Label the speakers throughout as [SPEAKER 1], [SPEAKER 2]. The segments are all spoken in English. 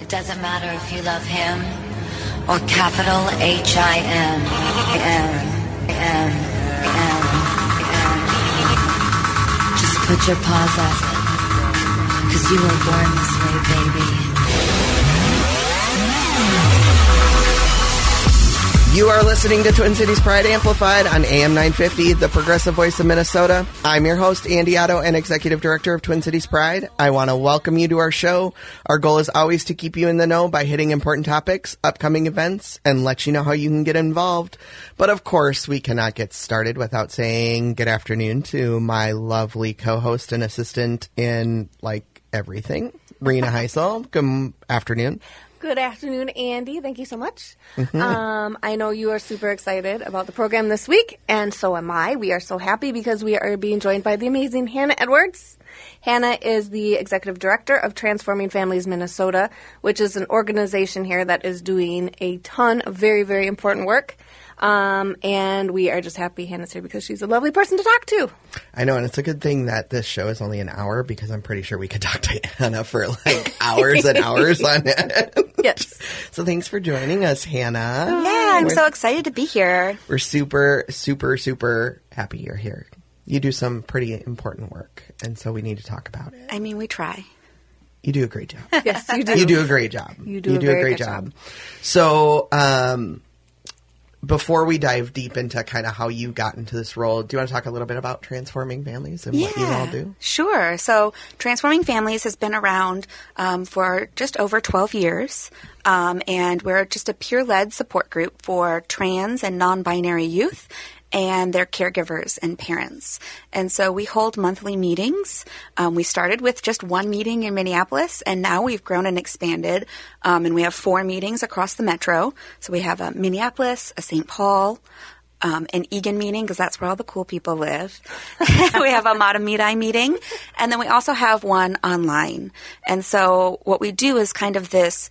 [SPEAKER 1] It doesn't matter if you love him or capital H I M M M M. Just put your paws up, cause you were born this way, baby.
[SPEAKER 2] You are listening to Twin Cities Pride Amplified on AM 950, the progressive voice of Minnesota. I'm your host, Andy Otto, and executive director of Twin Cities Pride. I want to welcome you to our show. Our goal is always to keep you in the know by hitting important topics, upcoming events, and let you know how you can get involved. But of course, we cannot get started without saying good afternoon to my lovely co-host and assistant in like everything, Rena Heisel. Good afternoon.
[SPEAKER 3] Good afternoon, Andy. Thank you so much.
[SPEAKER 2] Mm-hmm.
[SPEAKER 3] Um, I know you are super excited about the program this week, and so am I. We are so happy because we are being joined by the amazing Hannah Edwards. Hannah is the executive director of Transforming Families Minnesota, which is an organization here that is doing a ton of very, very important work. Um, and we are just happy Hannah's here because she's a lovely person to talk to.
[SPEAKER 2] I know, and it's a good thing that this show is only an hour because I'm pretty sure we could talk to Hannah for like hours and hours on it.
[SPEAKER 3] Yes.
[SPEAKER 2] So thanks for joining us, Hannah.
[SPEAKER 4] Yeah, I'm
[SPEAKER 2] We're-
[SPEAKER 4] so excited to be here.
[SPEAKER 2] We're super, super, super happy you're here. You do some pretty important work, and so we need to talk about it.
[SPEAKER 4] I mean, we try.
[SPEAKER 2] You do a great job.
[SPEAKER 3] Yes, you do.
[SPEAKER 2] You do a great job.
[SPEAKER 3] You do you a very
[SPEAKER 2] great
[SPEAKER 3] good
[SPEAKER 2] job.
[SPEAKER 3] job.
[SPEAKER 2] So, um, before we dive deep into kind of how you got into this role, do you want to talk a little bit about transforming families and what you all do?
[SPEAKER 4] Sure. So, Transforming Families has been around um, for just over 12 years. Um, and we're just a peer led support group for trans and non binary youth and their caregivers and parents. And so we hold monthly meetings. Um, we started with just one meeting in Minneapolis, and now we've grown and expanded. Um, and we have four meetings across the metro. So we have a Minneapolis, a St. Paul, um, an Eagan meeting because that's where all the cool people live. we have a Mahtomedi meeting, and then we also have one online. And so what we do is kind of this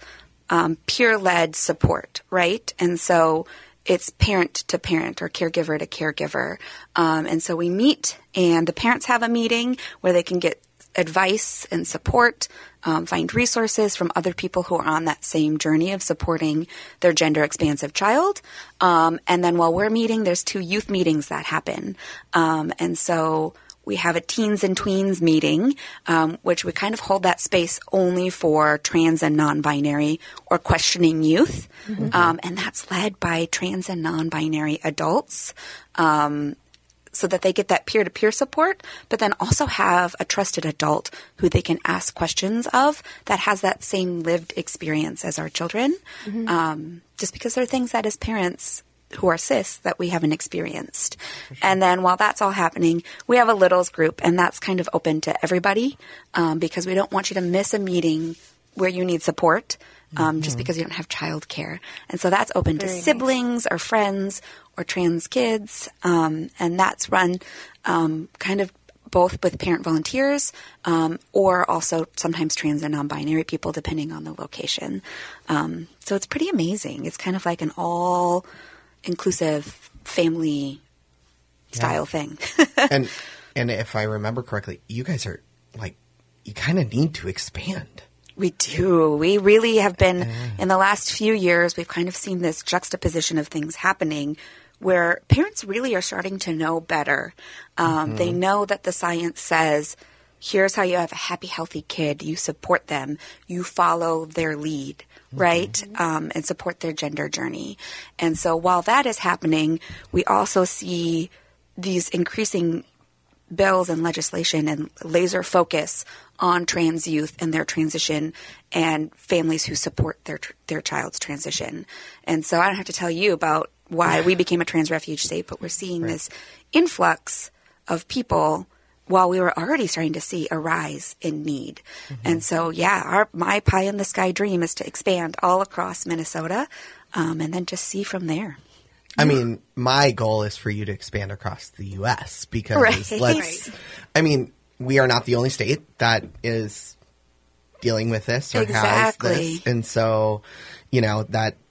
[SPEAKER 4] um, peer-led support, right? And so it's parent to parent or caregiver to caregiver. Um, and so we meet, and the parents have a meeting where they can get advice and support, um, find resources from other people who are on that same journey of supporting their gender expansive child. Um, and then while we're meeting, there's two youth meetings that happen. Um, and so we have a teens and tweens meeting, um, which we kind of hold that space only for trans and non-binary or questioning youth, um, and that's led by trans and non-binary adults. Um, so that they get that peer to peer support, but then also have a trusted adult who they can ask questions of that has that same lived experience as our children. Um, just because there are things that as parents who are cis that we haven't experienced. And then while that's all happening, we have a littles group, and that's kind of open to everybody um, because we don't want you to miss a meeting where you need support. Um, Just because you don't have childcare, and so that's open to
[SPEAKER 3] Very nice.
[SPEAKER 4] siblings or friends or trans kids, um, and that's run um, kind of both with parent volunteers um, or also sometimes trans and non-binary people, depending on the location. Um, so it's pretty amazing. It's kind of like an all-inclusive family style thing.
[SPEAKER 2] and and if I remember correctly, you guys are like you kind of need to expand.
[SPEAKER 4] We do. We really have been, in the last few years, we've kind of seen this juxtaposition of things happening where parents really are starting to know better. Um, They know that the science says, here's how you have a happy, healthy kid. You support them, you follow their lead, right? Um, and support their gender journey. And so while that is happening, we also see these increasing bills and legislation and laser focus on trans youth and their transition and families who support their their child's transition. And so I don't have to tell you about why we became a trans refuge state, but we're seeing this influx of people while we were already starting to see a rise in need. And so yeah, our my pie in the sky dream is to expand all across Minnesota um, and then just see from there.
[SPEAKER 2] I mean, my goal is for you to expand across the U.S. because
[SPEAKER 4] Right.
[SPEAKER 2] let's. I mean, we are not the only state that is dealing with this or has
[SPEAKER 4] Exactly.
[SPEAKER 2] this, and so you know that like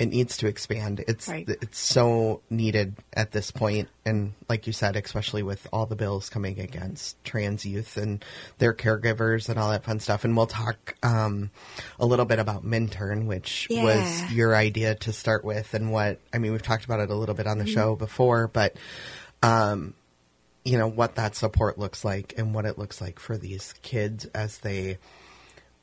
[SPEAKER 2] it needs to expand. It's
[SPEAKER 3] Right.
[SPEAKER 2] it's so needed at this point, and like you said, especially with all the bills coming against trans youth and their caregivers and all that fun stuff. And we'll talk um, a little bit about Minturn, which
[SPEAKER 4] Yeah.
[SPEAKER 2] was your idea to start with, and what I mean. We've talked about it a little bit on the show before, but um, you know what that support looks like and what it looks like for these kids as they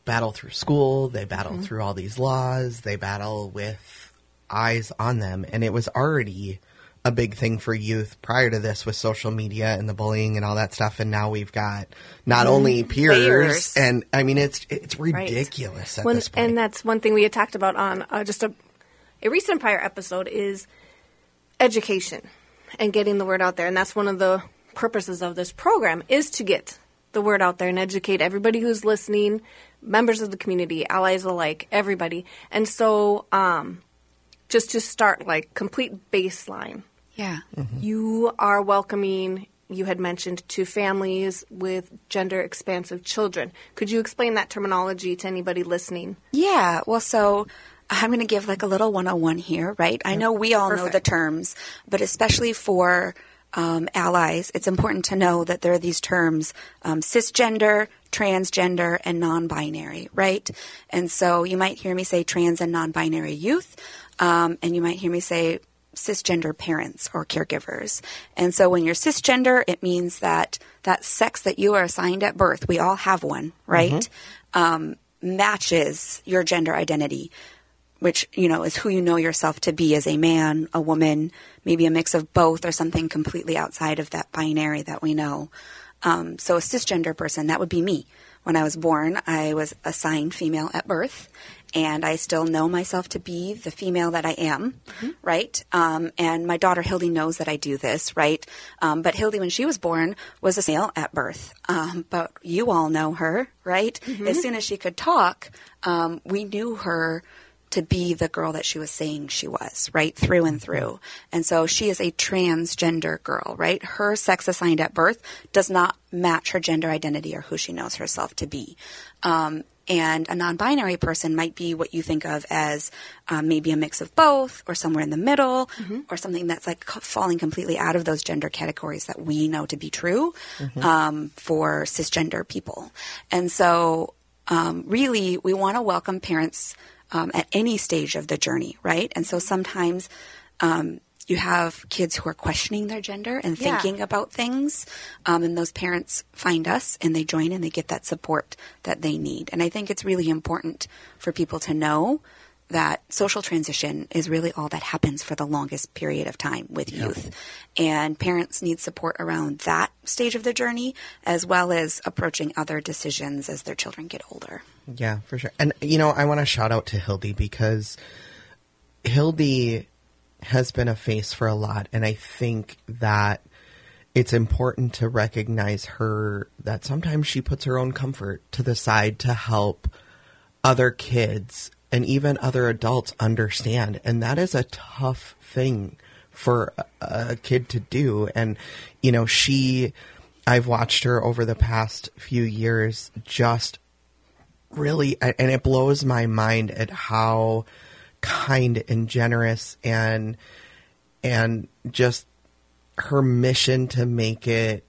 [SPEAKER 2] battle through school, they battle through all these laws, they battle with eyes on them. And it was already a big thing for youth prior to this with social media and the bullying and all that stuff. And now we've got not only peers,
[SPEAKER 4] Layers.
[SPEAKER 2] and I mean, it's it's ridiculous at
[SPEAKER 3] When-
[SPEAKER 2] this point.
[SPEAKER 3] And that's one thing we had talked about on uh, just a, a recent prior episode is education and getting the word out there. And that's one of the purposes of this program is to get the word out there and educate everybody who's listening, members of the community, allies alike, everybody. And so, um, just to start, like complete baseline,
[SPEAKER 4] Yeah.
[SPEAKER 3] you are welcoming. You had mentioned to families with gender expansive children. Could you explain that terminology to anybody listening?
[SPEAKER 4] Yeah. Well, so I'm going to give like a little 101 here, right? I know we all know the terms, but especially for um, allies, it's important to know that there are these terms um, cisgender, transgender, and non binary, right? And so you might hear me say trans and non binary youth, um, and you might hear me say cisgender parents or caregivers. And so when you're cisgender, it means that that sex that you are assigned at birth, we all have one, right? Um, matches your gender identity, which, you know, is who you know yourself to be as a man, a woman, maybe a mix of both or something completely outside of that binary that we know. Um, so a cisgender person, that would be me. When I was born, I was assigned female at birth, and I still know myself to be the female that I am, right? Um, and my daughter Hildy knows that I do this, right? Um, but Hildy, when she was born, was a male at birth. Um, but you all know her, right? As soon as she could talk, um, we knew her to be the girl that she was saying she was, right? Through and through. And so she is a transgender girl, right? Her sex assigned at birth does not match her gender identity or who she knows herself to be. Um, and a non binary person might be what you think of as um, maybe a mix of both or somewhere in the middle or something that's like falling completely out of those gender categories that we know to be true um, for cisgender people. And so, um, really, we want to welcome parents um, at any stage of the journey, right? And so sometimes um, you have kids who are questioning their gender and
[SPEAKER 3] Yeah.
[SPEAKER 4] thinking about things, um, and those parents find us and they join and they get that support that they need. And I think it's really important for people to know that social transition is really all that happens for the longest period of time with youth. And parents need support around that stage of the journey as well as approaching other decisions as their children get older.
[SPEAKER 2] Yeah, for sure. And you know, I want to shout out to Hildy because Hildy has been a face for a lot, and I think that it's important to recognize her that sometimes she puts her own comfort to the side to help other kids and even other adults understand, and that is a tough thing for a, kid to do. And you know, she, I've watched her over the past few years just really and it blows my mind at how kind and generous and and just her mission to make it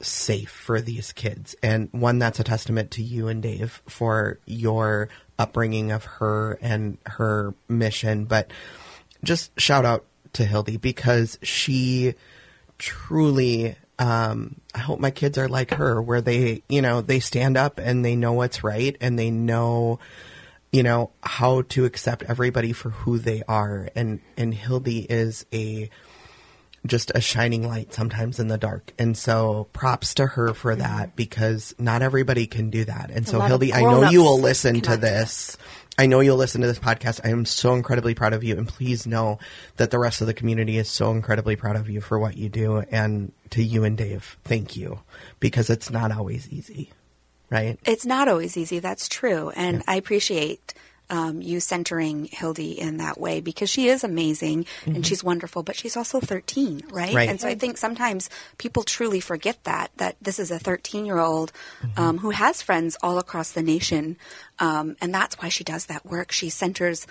[SPEAKER 2] safe for these kids and one that's a testament to you and Dave for your upbringing of her and her mission. But just shout out to Hildy because she truly um I hope my kids are like her where they you know they stand up and they know what's right and they know you know how to accept everybody for who they are. And and Hildy is a just a shining light sometimes in the dark and so props to her for mm-hmm. that because not everybody can do that and so Hildy I know you will listen to
[SPEAKER 3] cannot do that.
[SPEAKER 2] this I know you'll listen to this podcast. I am so incredibly proud of you, and please know that the rest of the community is so incredibly proud of you for what you do. And to you and Dave, thank you because it's not always easy, right?
[SPEAKER 4] It's not always easy. That's true, and I appreciate um, you centering Hildy in that way because she is amazing and she's wonderful. But she's also thirteen, right?
[SPEAKER 2] Right.
[SPEAKER 4] And so I think sometimes people truly forget that that this is a thirteen-year-old um, who has friends all across the nation, um, and that's why she does that work. She centers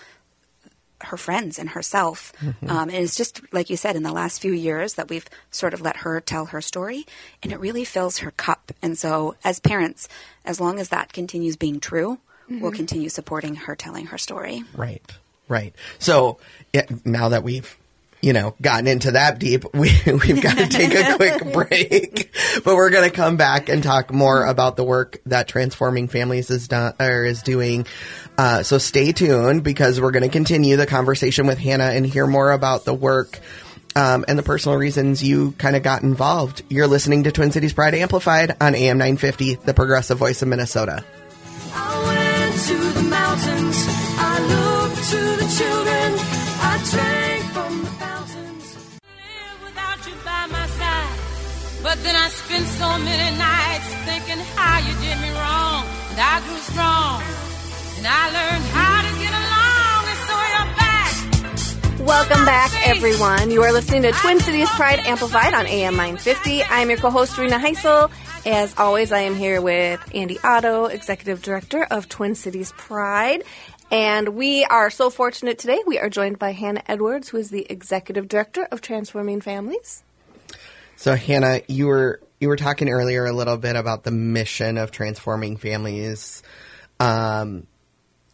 [SPEAKER 4] her friends and herself.
[SPEAKER 2] Mm-hmm.
[SPEAKER 4] Um, and it's just like you said, in the last few years that we've sort of let her tell her story, and it really fills her cup. And so, as parents, as long as that continues being true, we'll continue supporting her telling her story.
[SPEAKER 2] Right. Right. So yeah, now that we've you know gotten into that deep, we we've got to take a quick break. But we're going to come back and talk more about the work that Transforming Families is done or is doing. Uh, so stay tuned because we're going to continue the conversation with Hannah and hear more about the work. Um, and the personal reasons you kind of got involved. You're listening to Twin Cities Pride Amplified on AM 950, the progressive voice of Minnesota.
[SPEAKER 5] Then I spent so many nights thinking how you did me wrong. And I grew strong. And I learned how to get along. And so you're back.
[SPEAKER 3] Welcome back, everyone. You are listening to Twin Cities Pride Amplified on AM 950. I'm your co-host, Rena Heisel. As always, I am here with Andy Otto, Executive Director of Twin Cities Pride. And we are so fortunate today. We are joined by Hannah Edwards, who is the Executive Director of Transforming Families.
[SPEAKER 2] So Hannah, you were you were talking earlier a little bit about the mission of transforming families, um,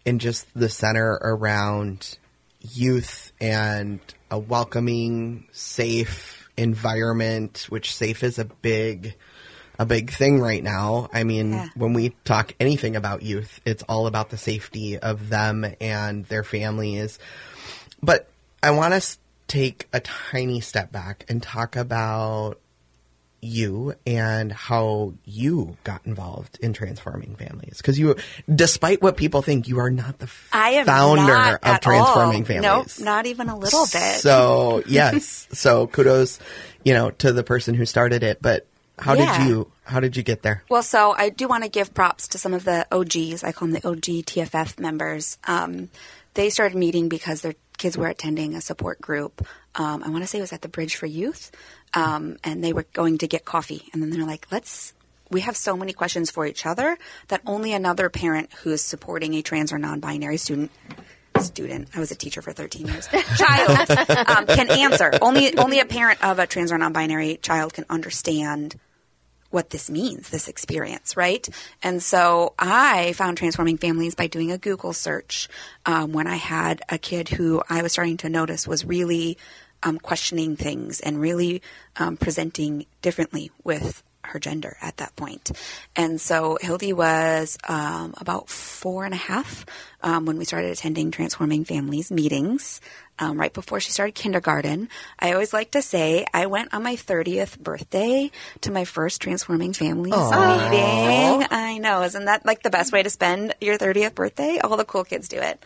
[SPEAKER 2] and just the center around youth and a welcoming, safe environment. Which safe is a big a big thing right now. I mean,
[SPEAKER 4] Yeah.
[SPEAKER 2] when we talk anything about youth, it's all about the safety of them and their families. But I want to take a tiny step back and talk about you and how you got involved in transforming families. Because you, despite what people think, you are not the
[SPEAKER 4] I am
[SPEAKER 2] founder of transforming
[SPEAKER 4] all.
[SPEAKER 2] families.
[SPEAKER 4] Nope, not even a little bit.
[SPEAKER 2] So yes, so kudos, you know, to the person who started it. But how
[SPEAKER 4] Yeah.
[SPEAKER 2] did you? How did you get there?
[SPEAKER 4] Well, so I do want to give props to some of the OGs. I call them the OG TFF members. Um, they started meeting because their kids were attending a support group. Um, I want to say it was at the Bridge for Youth, um, and they were going to get coffee. And then they're like, "Let's." We have so many questions for each other that only another parent who is supporting a trans or non-binary student student. I was a teacher for 13 years. Child um, can answer. Only only a parent of a trans or non-binary child can understand what this means, this experience, right? And so I found transforming families by doing a Google search um, when I had a kid who I was starting to notice was really um, questioning things and really um, presenting differently with her gender at that point. And so Hildy was um, about four and a half um, when we started attending Transforming Families meetings. Um, right before she started kindergarten, I always like to say I went on my 30th birthday to my first Transforming Families meeting. I know, isn't that like the best way to spend your 30th birthday? All the cool kids do it.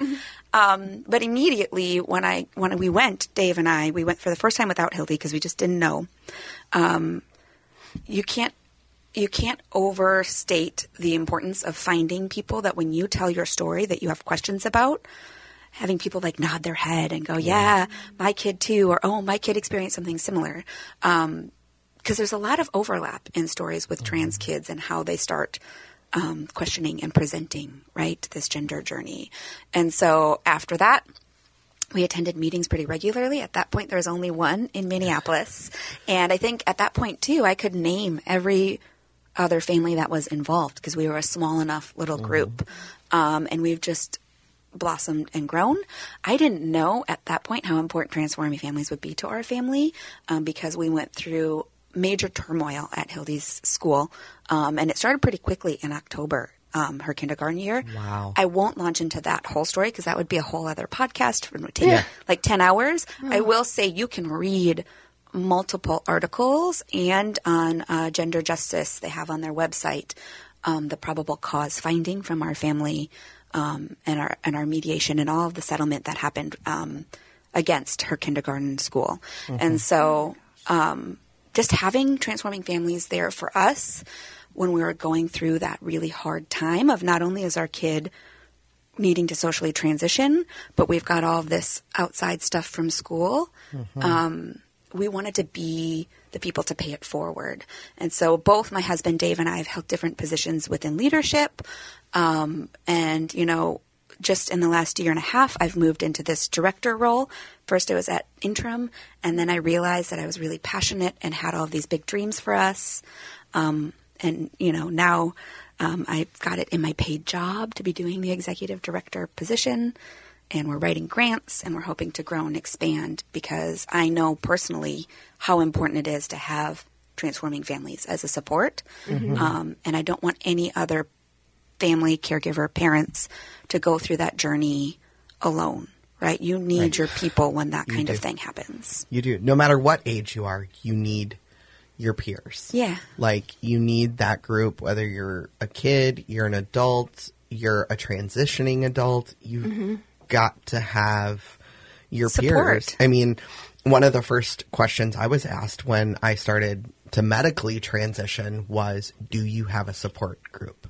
[SPEAKER 4] Um, but immediately when I when we went, Dave and I, we went for the first time without Hildy because we just didn't know. Um, you can't you can't overstate the importance of finding people that when you tell your story that you have questions about having people like nod their head and go yeah my kid too or oh my kid experienced something similar um, because there's a lot of overlap in stories with trans kids and how they start um, questioning and presenting right this gender journey and so after that we attended meetings pretty regularly. At that point, there was only one in Minneapolis. And I think at that point, too, I could name every other family that was involved because we were a small enough little group. Um, and we've just blossomed and grown. I didn't know at that point how important transforming families would be to our family um, because we went through major turmoil at Hildy's school. Um, and it started pretty quickly in October. Um, her kindergarten year.
[SPEAKER 2] Wow.
[SPEAKER 4] I won't launch into that whole story because that would be a whole other podcast. Would take like 10 hours. I will say you can read multiple articles and on uh, gender justice, they have on their website um, the probable cause finding from our family um, and our and our mediation and all of the settlement that happened um, against her kindergarten school. And so um, just having transforming families there for us when we were going through that really hard time of not only is our kid needing to socially transition, but we've got all this outside stuff from school. Um, we wanted to be the people to pay it forward. And so both my husband Dave and I have held different positions within leadership. Um, and, you know, just in the last year and a half, I've moved into this director role. First, I was at interim, and then I realized that I was really passionate and had all these big dreams for us. Um, and you know, now um, I've got it in my paid job to be doing the executive director position, and we're writing grants, and we're hoping to grow and expand because I know personally how important it is to have transforming families as a support, um, and I don't want any other family, caregiver, parents to go through that journey alone, right? You need
[SPEAKER 2] Right.
[SPEAKER 4] your people when that kind of thing happens.
[SPEAKER 2] You do. No matter what age you are, you need your peers.
[SPEAKER 4] Yeah.
[SPEAKER 2] Like you need that group, whether you're a kid, you're an adult, you're a transitioning adult, you've got to have your
[SPEAKER 4] Support.
[SPEAKER 2] peers. I mean, one of the first questions I was asked when I started to medically transition was, do you have a support group?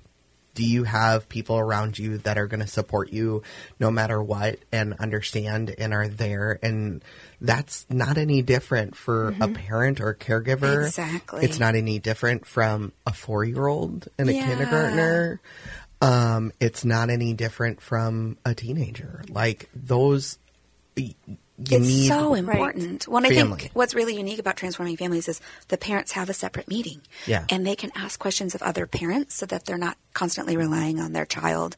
[SPEAKER 2] do you have people around you that are going to support you no matter what and understand and are there and that's not any different for a mm-hmm. parent or a caregiver
[SPEAKER 4] Exactly.
[SPEAKER 2] it's not any different from a four-year-old and a
[SPEAKER 4] Yeah.
[SPEAKER 2] kindergartner um, it's not any different from a teenager like those you
[SPEAKER 4] it's
[SPEAKER 2] need
[SPEAKER 4] so important. Well, I think what's really unique about transforming families is the parents have a separate meeting.
[SPEAKER 2] Yeah.
[SPEAKER 4] And they can ask questions of other parents so that they're not constantly relying on their child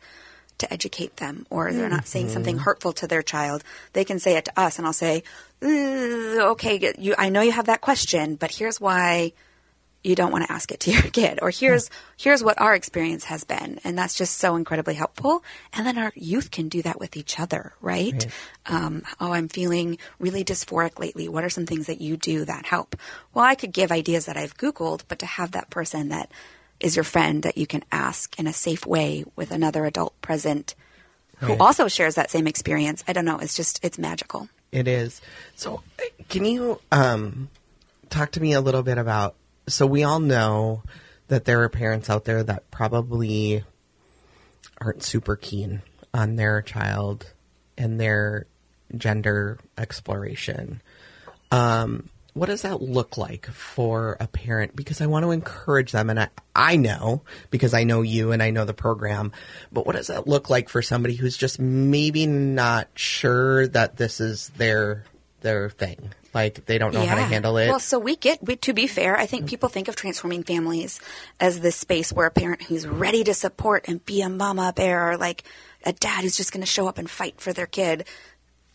[SPEAKER 4] to educate them or they're not saying something
[SPEAKER 2] Mm-hmm.
[SPEAKER 4] hurtful to their child. They can say it to us and I'll say, "Uh, okay, you, I know you have that question, but here's why you don't want to ask it to your kid or here's here's what our experience has been and that's just so incredibly helpful and then our youth can do that with each other right, Um, oh i'm feeling really dysphoric lately what are some things that you do that help well i could give ideas that i've googled but to have that person that is your friend that you can ask in a safe way with another adult present who
[SPEAKER 2] Right.
[SPEAKER 4] also shares that same experience i don't know it's just it's magical
[SPEAKER 2] It is. So, uh, can you um, talk to me a little bit about? So, we all know that there are parents out there that probably aren't super keen on their child and their gender exploration. Um, what does that look like for a parent? Because I want to encourage them, and I, I know because I know you and I know the program. But what does that look like for somebody who's just maybe not sure that this is their their thing? Like they don't know how to handle it.
[SPEAKER 4] Well, so we get, we, to be fair, I think people think of transforming families as this space where a parent who's ready to support and be a mama bear or like a dad who's just going to show up and fight for their kid.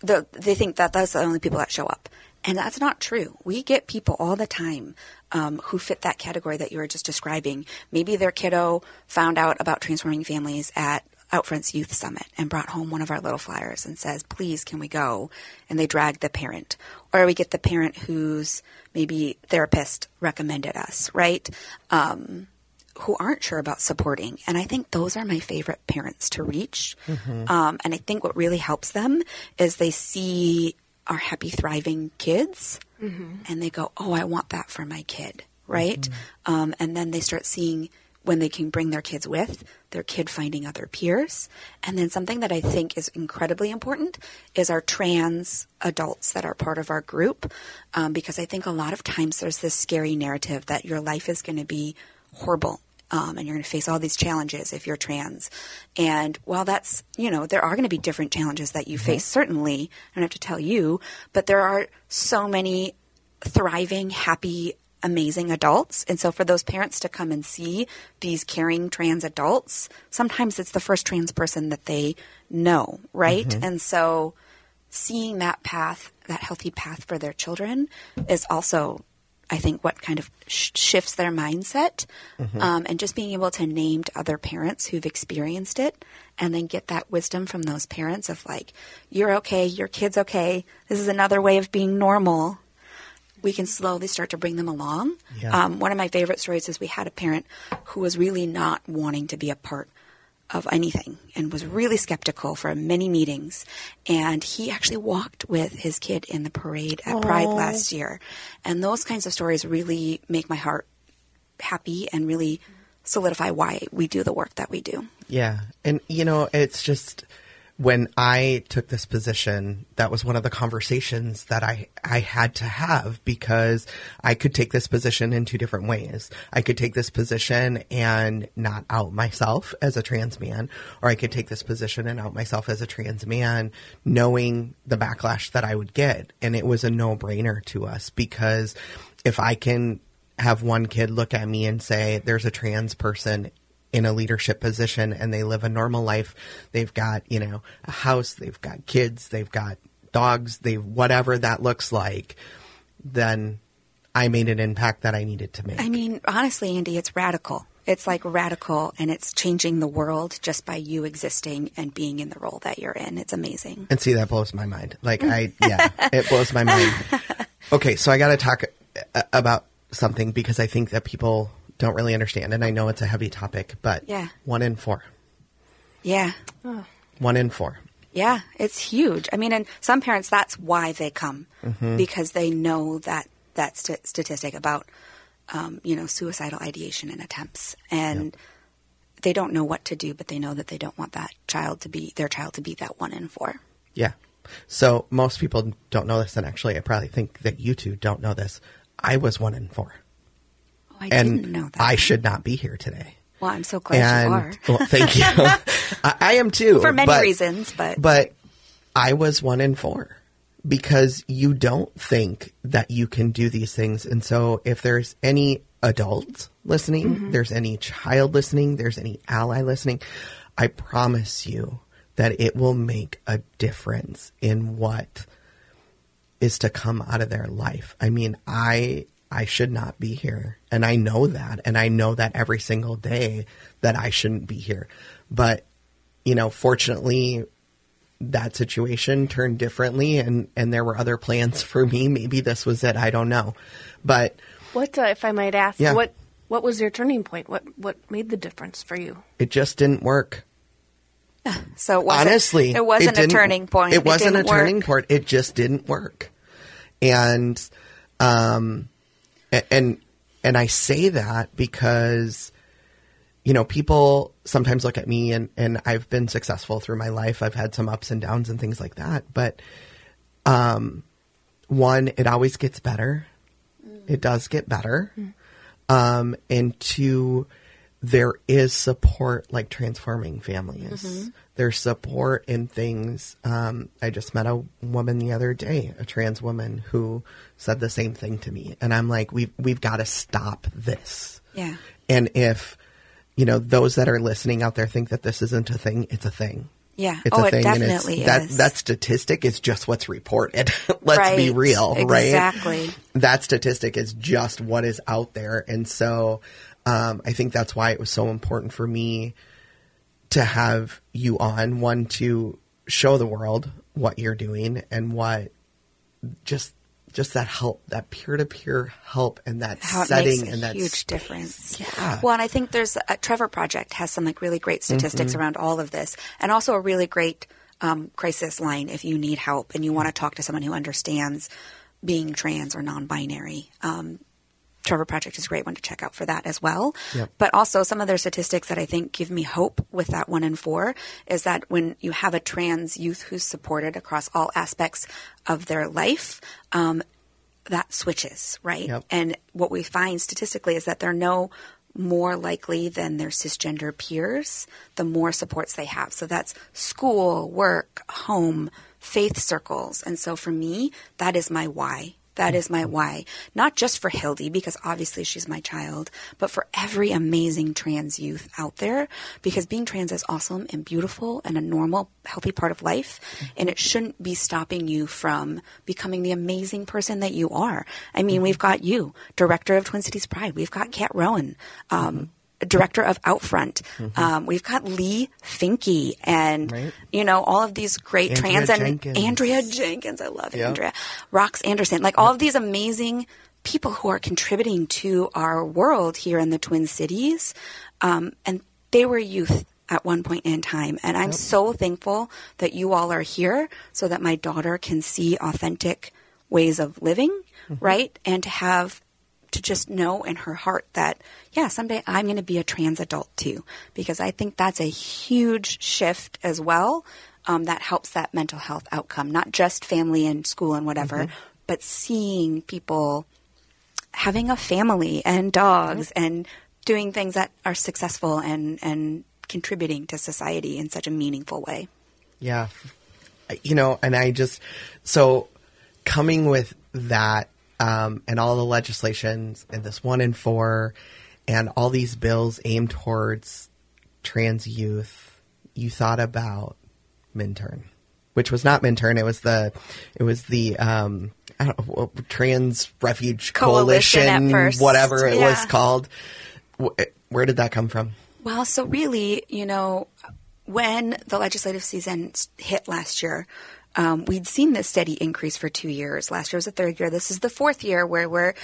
[SPEAKER 4] The, they think that that's the only people that show up. And that's not true. We get people all the time um, who fit that category that you were just describing. Maybe their kiddo found out about transforming families at Outfront's Youth Summit and brought home one of our little flyers and says, please, can we go? And they drag the parent. Or we get the parent whose maybe therapist recommended us, right? Um, who aren't sure about supporting. And I think those are my favorite parents to reach. Um, and I think what really helps them is they see our happy, thriving kids and they go, Oh, I want that for my kid. Right. Um, and then they start seeing when they can bring their kids with, their kid finding other peers. And then something that I think is incredibly important is our trans adults that are part of our group. Um, because I think a lot of times there's this scary narrative that your life is going to be horrible um, and you're going to face all these challenges if you're trans. And while that's, you know, there are going to be different challenges that you face, certainly, I don't have to tell you, but there are so many thriving, happy, amazing adults. And so for those parents to come and see these caring trans adults, sometimes it's the first trans person that they know, right? And so seeing that path, that healthy path for their children is also I think what kind of sh- shifts their mindset, um, and just being able to name to other parents who've experienced it, and then get that wisdom from those parents of like, you're okay, your kid's okay. This is another way of being normal. We can slowly start to bring them along.
[SPEAKER 2] Yeah.
[SPEAKER 4] Um, one of my favorite stories is we had a parent who was really not wanting to be a part of anything and was really skeptical for many meetings. And he actually walked with his kid in the parade at Pride last year. And those kinds of stories really make my heart happy and really solidify why we do the work that we do.
[SPEAKER 2] Yeah. And, you know, it's just when I took this position, that was one of the conversations that I, I had to have because I could take this position in two different ways. I could take this position and not out myself as a trans man, or I could take this position and out myself as a trans man, knowing the backlash that I would get. And it was a no brainer to us because if I can have one kid look at me and say, there's a trans person in a leadership position and they live a normal life. They've got, you know, a house, they've got kids, they've got dogs, they whatever that looks like, then I made an impact that I needed to make.
[SPEAKER 4] I mean, honestly, Andy, it's radical. It's like radical and it's changing the world just by you existing and being in the role that you're in. It's amazing.
[SPEAKER 2] and see, that blows my mind. Like I, yeah, it blows my mind. Okay, so I got to talk uh, about something because I think that people don't really understand, and I know it's a heavy topic, but
[SPEAKER 4] Yeah.
[SPEAKER 2] one in four,
[SPEAKER 4] Yeah.
[SPEAKER 2] one in four.
[SPEAKER 4] Yeah, it's huge. I mean, and some parents, that's why they come because they know that that st- statistic about, um, you know, suicidal ideation and attempts, and they don't know what to do, but they know that they don't want that child to be their child to be that one in four.
[SPEAKER 2] Yeah. So most people don't know this, and actually, I probably think that you two don't know this. I was one in four,
[SPEAKER 4] I
[SPEAKER 2] and
[SPEAKER 4] didn't know that.
[SPEAKER 2] I should not be here today.
[SPEAKER 4] well, I'm so glad
[SPEAKER 2] and
[SPEAKER 4] you are.
[SPEAKER 2] well, thank you. I, I am too
[SPEAKER 4] For many
[SPEAKER 2] but-
[SPEAKER 4] reasons, but-
[SPEAKER 2] but I was one in four because you don't think that you can do these things, and so if there's any adult listening,
[SPEAKER 4] Mm-hmm.
[SPEAKER 2] there's any child listening, there's any ally listening, I promise you that it will make a difference in what is to come out of their life. I mean, I I should not be here, and I know that, and I know that every single day that I shouldn't be here. But you know, fortunately, that situation turned differently, and and there were other plans for me. Maybe this was it. I don't know, but
[SPEAKER 3] What, uh, if I might ask,
[SPEAKER 2] Yeah.
[SPEAKER 3] what what was your turning point? What what made the difference for you?
[SPEAKER 2] it just didn't work.
[SPEAKER 4] so it wasn't,
[SPEAKER 2] honestly,
[SPEAKER 4] it wasn't a turning point.
[SPEAKER 2] It wasn't a
[SPEAKER 4] didn't
[SPEAKER 2] turning point. It just didn't work. And um and and I say that because you know, people sometimes look at me and and I've been successful through my life. I've had some ups and downs and things like that, but um one it always gets better. It does get better. Um and two there is support like transforming families. There's support in things. Um, I just met a woman the other day, a trans woman, who said the same thing to me, and I'm like, we've we've got to stop this.
[SPEAKER 4] Yeah.
[SPEAKER 2] And if you know those that are listening out there think that this isn't a thing, it's a thing.
[SPEAKER 4] Yeah.
[SPEAKER 2] It's
[SPEAKER 4] oh,
[SPEAKER 2] a thing,
[SPEAKER 4] it
[SPEAKER 2] and
[SPEAKER 4] definitely
[SPEAKER 2] it's, that
[SPEAKER 4] is.
[SPEAKER 2] that statistic is just what's reported. Let's be
[SPEAKER 4] Right.
[SPEAKER 2] real, right?
[SPEAKER 4] Exactly.
[SPEAKER 2] That statistic is just what is out there, and so um, I think that's why it was so important for me to have you on. One to show the world what you're doing and what just just that help, that peer to peer help, and that
[SPEAKER 4] how
[SPEAKER 2] setting and that
[SPEAKER 4] huge
[SPEAKER 2] space.
[SPEAKER 4] difference.
[SPEAKER 2] Yeah.
[SPEAKER 4] Well, and I think there's a Trevor Project has some like really great statistics
[SPEAKER 2] Mm-hmm.
[SPEAKER 4] around all of this, and also a really great um, crisis line if you need help and you want to talk to someone who understands being trans or non-binary. Um, Trevor Project is a great one to check out for that as well.
[SPEAKER 2] Yep.
[SPEAKER 4] But also some other statistics that I think give me hope with that one in four is that when you have a trans youth who's supported across all aspects of their life, um, that switches, right?
[SPEAKER 2] Yep.
[SPEAKER 4] And what we find statistically is that they're no more likely than their cisgender peers the more supports they have. So that's school, work, home, faith circles. And so for me, that is my why. That is my why. Not just for Hildy, because obviously she's my child, but for every amazing trans youth out there, because being trans is awesome and beautiful and a normal, healthy part of life. And it shouldn't be stopping you from becoming the amazing person that you are. I mean, we've got you, director of Twin Cities Pride. We've got Kat Rowan. Um, Director of Outfront, um, we've got Leigh Finke, and
[SPEAKER 2] Right.
[SPEAKER 4] you know all of these great
[SPEAKER 2] Andrea
[SPEAKER 4] trans and
[SPEAKER 2] Jenkins.
[SPEAKER 4] Andrea Jenkins. I love
[SPEAKER 2] Yep.
[SPEAKER 4] Andrea. Rox Anderson, like all of these amazing people who are contributing to our world here in the Twin Cities. Um, and they were youth at one point in time. And I'm so thankful that you all are here so that my daughter can see authentic ways of living, right? And to have to just know in her heart that, yeah, someday I'm going to be a trans adult too, because I think that's a huge shift as well. um, that helps that mental health outcome, not just family and school and whatever, but seeing people having a family and dogs and doing things that are successful and, and contributing to society in such a meaningful way.
[SPEAKER 2] Yeah. You know, and I just, so coming with that um, and all the legislations and this one in four and all these bills aimed towards trans youth, you thought about Minturn, which was not Minturn. It was the, it was the, um, I don't know, Trans Refuge
[SPEAKER 4] Coalition
[SPEAKER 2] Coalition, whatever it was called. Where did that come from?
[SPEAKER 4] Well, so really, you know, when the legislative season hit last year, um, we'd seen this steady increase for two years. Last year was the third year. This is the fourth year where we're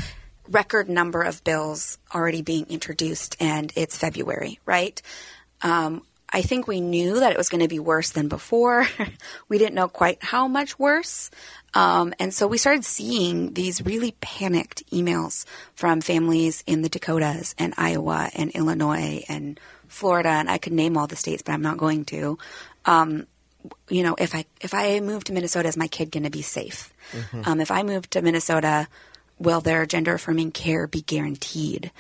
[SPEAKER 4] record number of bills already being introduced, and it's February, right? Um, I think we knew that it was going to be worse than before. we didn't know quite how much worse. Um, and so we started seeing these really panicked emails from families in the Dakotas and Iowa and Illinois and Florida. And I could name all the states, but I'm not going to. Um, you know, if I if I move to Minnesota, is my kid going to be safe? Um, if I move to Minnesota, will their gender affirming care be guaranteed?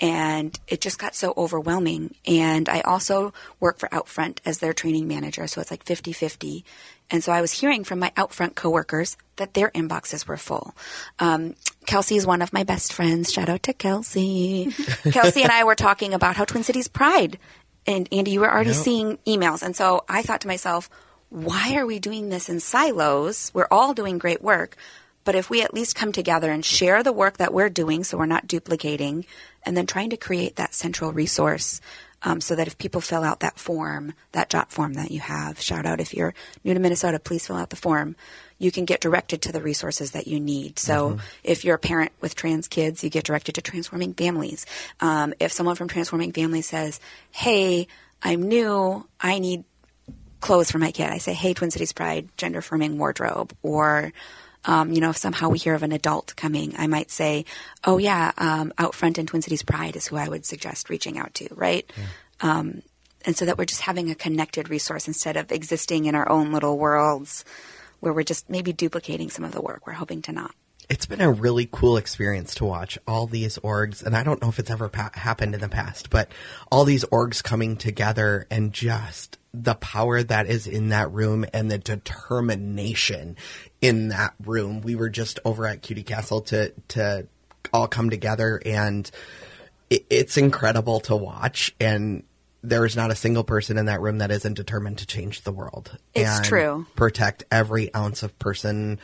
[SPEAKER 4] And it just got so overwhelming. And I also work for Outfront as their training manager, so it's like 50 50. And so I was hearing from my Outfront coworkers that their inboxes were full. Um, Kelsey is one of my best friends. Shout out to Kelsey. Kelsey and I were talking about how Twin Cities Pride and Andy, you were already
[SPEAKER 2] Yep.
[SPEAKER 4] seeing emails. And so I thought to myself, why are we doing this in silos? We're all doing great work. But if we at least come together and share the work that we're doing so we're not duplicating, and then trying to create that central resource um, so that if people fill out that form, that Jotform that you have, shout out if you're new to Minnesota, please fill out the form. You can get directed to the resources that you need. So if you're a parent with trans kids, you get directed to Transforming Families. Um, if someone from Transforming Families says, hey, I'm new, I need clothes for my kid. I say, hey, Twin Cities Pride, gender affirming wardrobe. Or, um, you know, if somehow we hear of an adult coming, I might say, oh, yeah, um, Out Front in Twin Cities Pride is who I would suggest reaching out to, right? Um, and so that we're just having a connected resource instead of existing in our own little worlds where we're just maybe duplicating some of the work. We're hoping to not.
[SPEAKER 2] It's been a really cool experience to watch all these orgs and i don't know if it's ever pa- happened in the past but all these orgs coming together and just the power that is in that room and the determination in that room we were just over at cutie castle to to all come together and it, it's incredible to watch and there is not a single person in that room that isn't determined to change the world
[SPEAKER 4] It's
[SPEAKER 2] and
[SPEAKER 4] true.
[SPEAKER 2] protect every ounce of person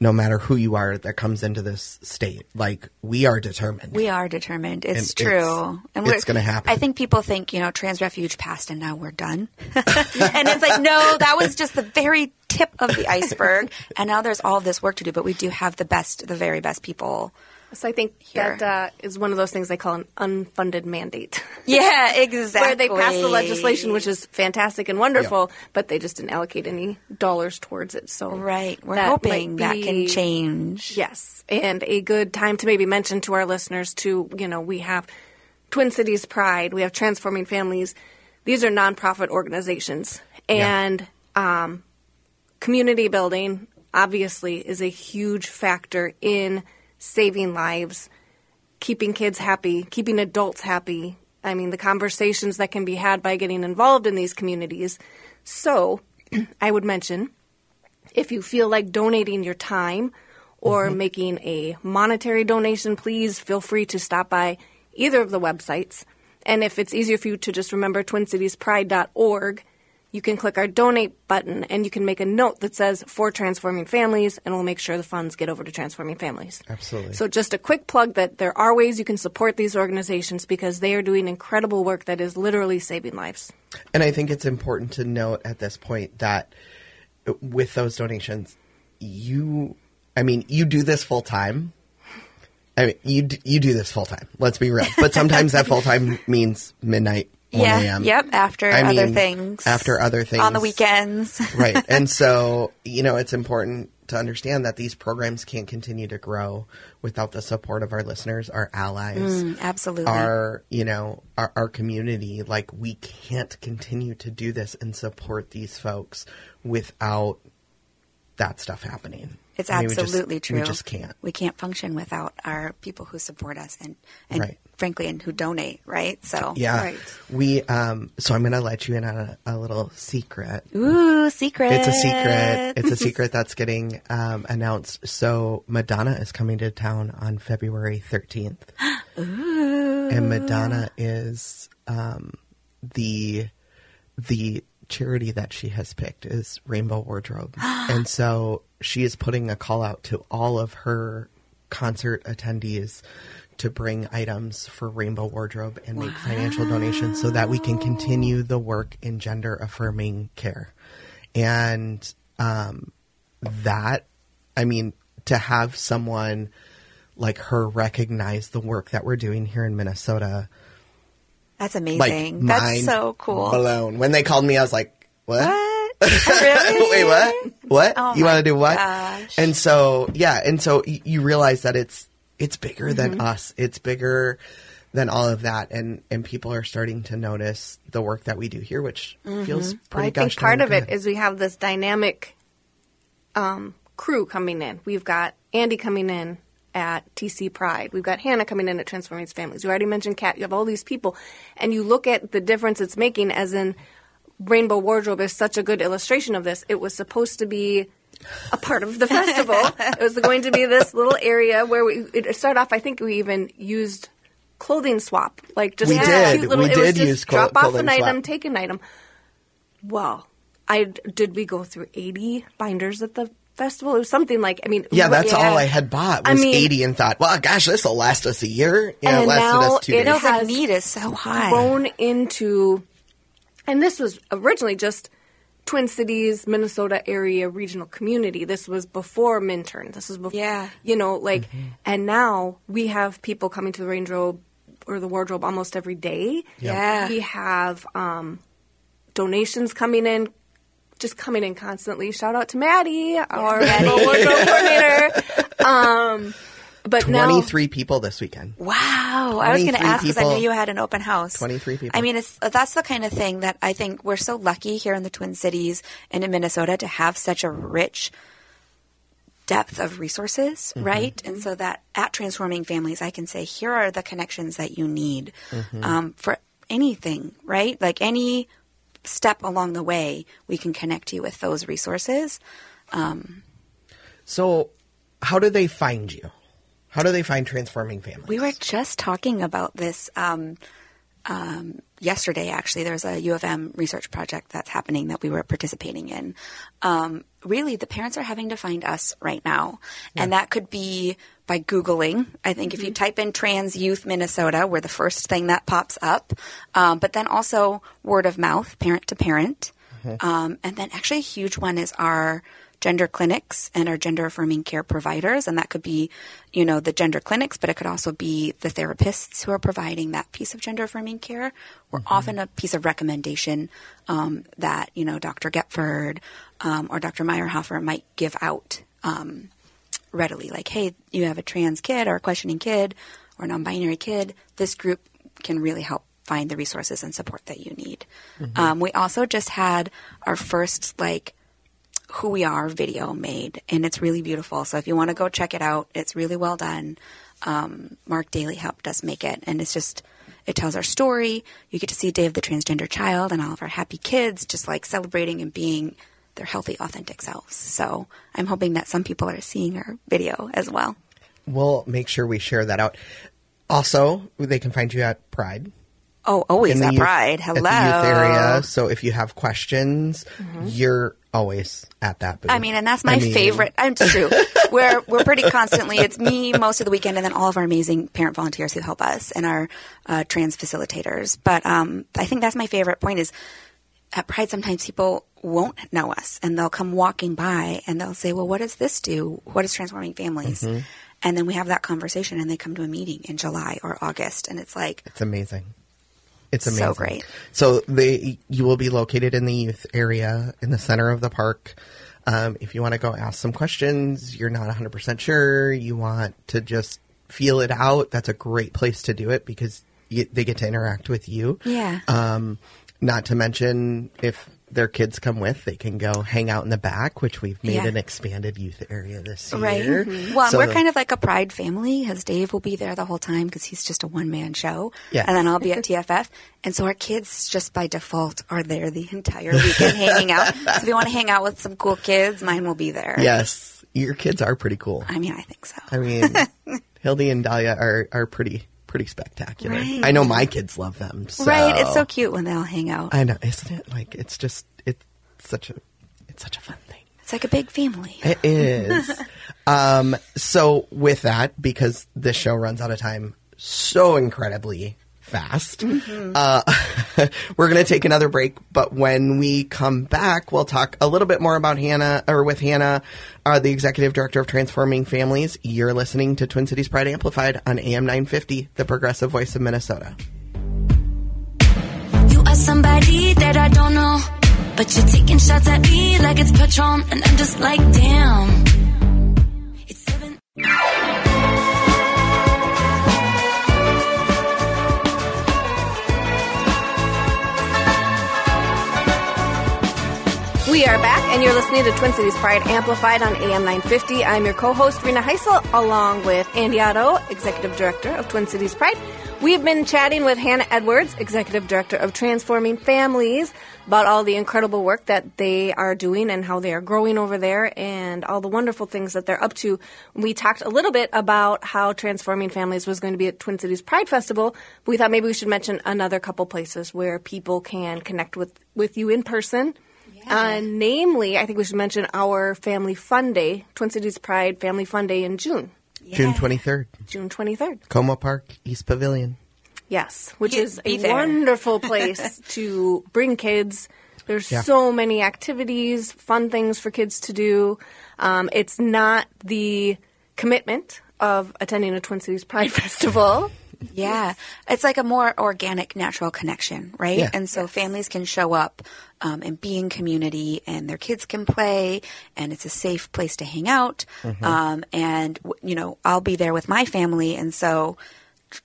[SPEAKER 2] no matter who you are that comes into this state like we are determined
[SPEAKER 4] We are determined. It's
[SPEAKER 2] And
[SPEAKER 4] true.
[SPEAKER 2] it's-
[SPEAKER 4] and
[SPEAKER 2] it's gonna happen.
[SPEAKER 4] I think people think, you know, trans refuge passed and now we're done. and it's like, no, that was just the very tip of the iceberg. and now there's all this work to do, but we do have the best, the very best people.
[SPEAKER 3] So I think
[SPEAKER 4] Here.
[SPEAKER 3] that uh, is one of those things they call an unfunded mandate.
[SPEAKER 4] Yeah, exactly.
[SPEAKER 3] Where they pass the legislation, which is fantastic and wonderful, but they just didn't allocate any dollars towards it. So
[SPEAKER 4] Right. We're
[SPEAKER 3] that
[SPEAKER 4] hoping
[SPEAKER 3] might
[SPEAKER 4] that can change.
[SPEAKER 3] Yes, and a good time to maybe mention to our listeners too. You know, we have Twin Cities Pride, we have Transforming Families. These are nonprofit organizations, and um, community building obviously is a huge factor in saving lives, keeping kids happy, keeping adults happy. I mean, the conversations that can be had by getting involved in these communities. So, I would mention if you feel like donating your time or mm-hmm. making a monetary donation, please feel free to stop by either of the websites. And if it's easier for you to just remember twincitiespride.org, you can click our donate button and you can make a note that says for transforming families and we'll make sure the funds get over to transforming families.
[SPEAKER 2] Absolutely.
[SPEAKER 3] So just a quick plug that there are ways you can support these organizations because they are doing incredible work that is literally saving lives.
[SPEAKER 2] And I think it's important to note at this point that with those donations, you, I mean, you do this full time. I mean, you d- you do this full time. Let's be real. But sometimes that full time means midnight,
[SPEAKER 4] Yeah.
[SPEAKER 2] a.m.
[SPEAKER 4] Yep. After
[SPEAKER 2] I
[SPEAKER 4] other
[SPEAKER 2] mean,
[SPEAKER 4] things.
[SPEAKER 2] After other things
[SPEAKER 4] On the weekends.
[SPEAKER 2] right. And so, you know, it's important to understand that these programs can't continue to grow without the support of our listeners, our allies,
[SPEAKER 4] Mm, absolutely.
[SPEAKER 2] our you know our, our community. Like we can't continue to do this and support these folks without that stuff happening.
[SPEAKER 4] It's
[SPEAKER 2] I mean, we just-
[SPEAKER 4] absolutely true.
[SPEAKER 2] We just can't.
[SPEAKER 4] We can't function without our people who support us and, and
[SPEAKER 2] Right.
[SPEAKER 4] Frankly, and who donate, right? So,
[SPEAKER 2] Yeah,
[SPEAKER 3] Right.
[SPEAKER 2] we. Um, so I'm going to let you in on a, a little secret.
[SPEAKER 4] Ooh, secret.
[SPEAKER 2] It's a secret. It's a secret that's getting um, announced. So Madonna is coming to town on February 13th. And Madonna is um, the the charity that she has picked is Rainbow Wardrobe. and so she is putting a call out to all of her concert attendees to bring items for Rainbow Wardrobe and make financial donations so that we can continue the work in gender affirming care. And um, that, I mean, to have someone like her recognize the work that we're doing here in Minnesota,
[SPEAKER 4] That's
[SPEAKER 2] like
[SPEAKER 4] amazing.
[SPEAKER 2] mind
[SPEAKER 4] That's so cool.
[SPEAKER 2] blown. When they called me, I was like, "What?
[SPEAKER 4] What? really?
[SPEAKER 2] Wait, what? What?
[SPEAKER 4] Oh
[SPEAKER 2] you want to do what?"
[SPEAKER 4] gosh.
[SPEAKER 2] And so, yeah, and so y- you realize that it's it's bigger
[SPEAKER 4] Mm-hmm.
[SPEAKER 2] than us. It's bigger than all of that, and and people are starting to notice the work that we do here, which feels pretty.
[SPEAKER 3] Mm-hmm. I think part of it is we have this dynamic um, crew coming in. We've got Andy coming in at TC Pride. We've got Hannah coming in at Transforming Families. You already mentioned Kat. You have all these people, and you look at the difference it's making. As in, Rainbow Wardrobe is such a good illustration of this. It was supposed to be a part of the festival. it was going to be this little area where we it started off. I think we even used clothing swap, like just
[SPEAKER 2] We did.
[SPEAKER 3] cute little.
[SPEAKER 2] We
[SPEAKER 3] it was
[SPEAKER 2] did
[SPEAKER 3] just
[SPEAKER 2] use clo-
[SPEAKER 3] drop off
[SPEAKER 2] clothing
[SPEAKER 3] an item, take an item. Well, I did. We go through eighty binders at the festival. It was something like. I mean,
[SPEAKER 2] Yeah, that's
[SPEAKER 3] yeah.
[SPEAKER 2] all I had bought
[SPEAKER 3] I
[SPEAKER 2] was
[SPEAKER 3] mean-
[SPEAKER 2] eighty, and thought, well, gosh, this will last us a year. Yeah, it
[SPEAKER 3] And
[SPEAKER 2] lasted
[SPEAKER 3] now
[SPEAKER 2] us two
[SPEAKER 3] it
[SPEAKER 2] days.
[SPEAKER 4] No, the
[SPEAKER 3] has
[SPEAKER 4] need is so high.
[SPEAKER 3] grown into, and this was originally just Twin Cities, Minnesota area regional community. This was before Minturn. This was before,
[SPEAKER 4] Yeah.
[SPEAKER 3] you know, like,
[SPEAKER 2] Mm-hmm.
[SPEAKER 3] and now we have people coming to the Range Robe or the wardrobe almost every day.
[SPEAKER 4] Yeah.
[SPEAKER 3] We have um, donations coming in, just coming in constantly. Shout out to Maddie, our wardrobe coordinator. Um, but now,
[SPEAKER 2] Twenty-three people this weekend.
[SPEAKER 4] Wow. I was going to ask because I knew you had an open house.
[SPEAKER 2] 23 people.
[SPEAKER 4] I mean, it's, that's the kind of thing that I think we're so lucky here in the Twin Cities and in Minnesota to have such a rich depth of resources,
[SPEAKER 2] Mm-hmm.
[SPEAKER 4] right? And so that at Transforming Families, I can say, here are the connections that you need
[SPEAKER 2] Mm-hmm.
[SPEAKER 4] um, for anything, right? Like any step along the way, we can connect you with those resources.
[SPEAKER 2] So, how do they find you? How do they find transforming families?
[SPEAKER 4] We were just talking about this um, um, yesterday. Actually, there's a U of M research project that's happening that we were participating in. Um, really, the parents are having to find us right now, and that could be by googling. I think if you type in "trans youth Minnesota," we're the first thing that pops up. Um, but then also word of mouth, parent to parent, um, and then actually a huge one is our gender clinics and our gender affirming care providers. And that could be you know the gender clinics but it could also be the therapists who are providing that piece of gender affirming care. Or often a piece of recommendation um, that you know dr getford um, or dr meyerhofer might give out um, readily. Like hey you have a trans kid or a questioning kid or a non-binary kid. This group can really help find the resources and support that you need. Um, we also just had our first like who we are video made and it's really beautiful. So if you want to go check it out it's really well done. Um, mark daly helped us make it and it's just it tells our story. You get to see day of the transgender child and all of our happy kids just like celebrating and being their healthy authentic selves. So i'm hoping that some people are seeing our video as well.
[SPEAKER 2] We'll make sure we share that out. Also, they can find you at Pride.
[SPEAKER 4] Oh always at
[SPEAKER 2] youth-
[SPEAKER 4] pride hello
[SPEAKER 2] At the youth area. So if you have questions, you're always at that booth.
[SPEAKER 4] I mean, and that's my
[SPEAKER 2] I mean,
[SPEAKER 4] favorite. I'm true. we're we're pretty constantly. It's me most of the weekend, and then all of our amazing parent volunteers who help us and our uh, trans facilitators. But um, I think that's my favorite point is at Pride. Sometimes people won't know us, and they'll come walking by, and they'll say, "Well, what does this do? What is transforming families?"
[SPEAKER 2] Mm-hmm.
[SPEAKER 4] And then we have that conversation, and they come to a meeting in July or August, and it's like,
[SPEAKER 2] It's amazing. It's
[SPEAKER 4] So great.
[SPEAKER 2] So they you will be located in the youth area in the center of the park. Um, if you want to go ask some questions, you're not 100% sure, you want to just feel it out, that's a great place to do it because you, they get to interact with you.
[SPEAKER 4] Yeah.
[SPEAKER 2] Um, not to mention if their kids come with, they can go hang out in the back, which we've made
[SPEAKER 4] Yeah.
[SPEAKER 2] an expanded youth area this year.
[SPEAKER 4] Right.
[SPEAKER 3] Mm-hmm.
[SPEAKER 4] Well,
[SPEAKER 2] So
[SPEAKER 4] we're
[SPEAKER 2] the-
[SPEAKER 4] kind of like a pride family because Dave will be there the whole time because he's just a one man show.
[SPEAKER 2] Yes.
[SPEAKER 4] And then I'll be at TFF. And so our kids, just by default, are there the entire weekend hanging out. So if you want to hang out with some cool kids, mine will be there.
[SPEAKER 2] Yes, your kids are pretty cool.
[SPEAKER 4] I mean, I think so.
[SPEAKER 2] I mean, Hildy and Dahlia are, are pretty pretty spectacular.
[SPEAKER 4] Right.
[SPEAKER 2] I know my kids love them. So.
[SPEAKER 4] Right. It's so cute when they all hang out.
[SPEAKER 2] I know, isn't it? Like it's just it's such a it's such a fun thing.
[SPEAKER 4] It's like a big family.
[SPEAKER 2] It is. um, so with that, because this show runs out of time so incredibly fast, uh, we're going to take another break. But when we come back, we'll talk a little bit more about Hannah, or with Hannah, uh, the executive director of Transforming Families. You're listening to Twin Cities Pride Amplified on AM 950, the progressive voice of Minnesota.
[SPEAKER 5] You are somebody that I don't know, but you're taking shots at me like it's Patron, and I'm just like, damn. It's seven.
[SPEAKER 3] Are back, and you're listening to Twin Cities Pride Amplified on AM 950. I'm your co-host, Rena Heisel, along with Andy Otto, Executive Director of Twin Cities Pride. We've been chatting with Hannah Edwards, Executive Director of Transforming Families, about all the incredible work that they are doing and how they are growing over there and all the wonderful things that they're up to. We talked a little bit about how Transforming Families was going to be at Twin Cities Pride Festival. We thought maybe we should mention another couple places where people can connect with, with you in person. Uh, namely, I think we should mention our Family Fun Day, Twin Cities Pride Family Fun Day in June,
[SPEAKER 2] June 23rd,
[SPEAKER 3] June 23rd.
[SPEAKER 2] Como Park, East Pavilion.
[SPEAKER 3] Yes, which is a
[SPEAKER 4] there.
[SPEAKER 3] wonderful place to bring kids. There's
[SPEAKER 2] Yeah.
[SPEAKER 3] so many activities, fun things for kids to do. Um, it's not the commitment of attending a Twin Cities Pride Festival.
[SPEAKER 4] Yeah. It's like a more organic, natural connection, right?
[SPEAKER 2] Yeah.
[SPEAKER 4] And so families can show up um, and be in community, and their kids can play, and it's a safe place to hang out. Um, and, w- you know, I'll be there with my family, and so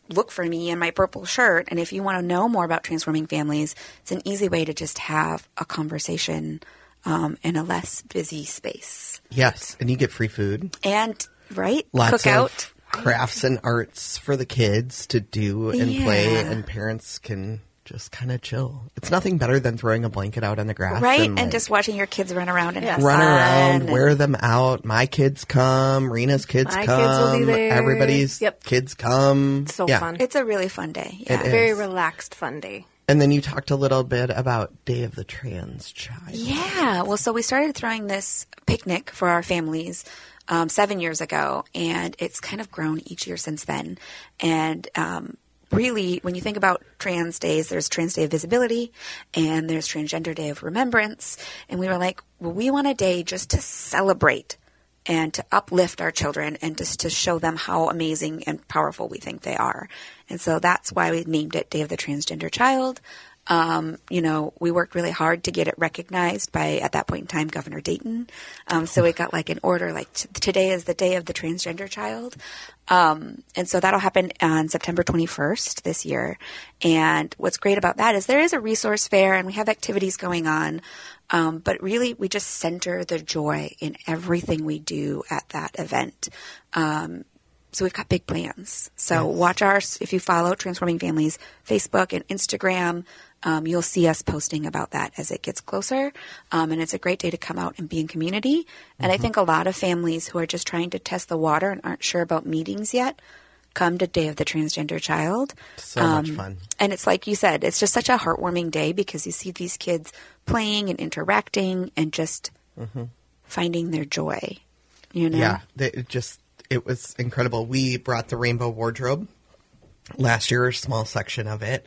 [SPEAKER 4] look for me in my purple shirt. And if you want to know more about transforming families, it's an easy way to just have a conversation um, in a less busy space.
[SPEAKER 2] Yes, and you get free food.
[SPEAKER 4] And, right?
[SPEAKER 2] lots
[SPEAKER 4] Cook out.
[SPEAKER 2] of crafts and arts for the kids to do and play, and parents can just kind of chill. It's nothing better than throwing a blanket out on the grass,
[SPEAKER 4] Right,
[SPEAKER 2] And,
[SPEAKER 4] and, just watching your kids run around and have
[SPEAKER 2] run around,
[SPEAKER 4] and-
[SPEAKER 2] wear them out. My kids come, Rena's kids
[SPEAKER 3] My
[SPEAKER 2] come,
[SPEAKER 3] kids will be there.
[SPEAKER 2] everybody's
[SPEAKER 3] Yep.
[SPEAKER 2] kids come.
[SPEAKER 3] So
[SPEAKER 2] Yeah.
[SPEAKER 3] fun.
[SPEAKER 4] It's a really fun day. Yeah.
[SPEAKER 2] is.
[SPEAKER 3] Very relaxed, fun day.
[SPEAKER 2] And then you talked a little bit about Day of the Trans Child.
[SPEAKER 4] Yeah. Well, so we started throwing this picnic for our families um, seven years ago, and it's kind of grown each year since then. And um, really, when you think about trans days, there's Trans Day of Visibility and there's Transgender Day of Remembrance. And we were like, well, we want a day just to celebrate and to uplift our children and just to show them how amazing and powerful we think they are. And so that's why we named it Day of the Transgender Child. Um, you know, we worked really hard to get it recognized by, at that point in time, Governor Dayton. Um, so it got like an order, like t- today is the day of the transgender child. Um, and so that'll happen on September 21st this year. And what's great about that is there is a resource fair and we have activities going on. Um, but really, we just center the joy in everything we do at that event. Um, so we've got big plans. So watch our, if you follow Transforming Families Facebook and Instagram, um, you'll see us posting about that as it gets closer. Um, and it's a great day to come out and be in community. And I think a lot of families who are just trying to test the water and aren't sure about meetings yet come to Day of the Transgender Child.
[SPEAKER 2] So much fun.
[SPEAKER 4] And it's like you said, it's just such a heartwarming day because you see these kids playing and interacting and just finding their joy. You know?
[SPEAKER 2] Yeah, they, it just it was incredible. We brought the rainbow wardrobe last year, a small section of it,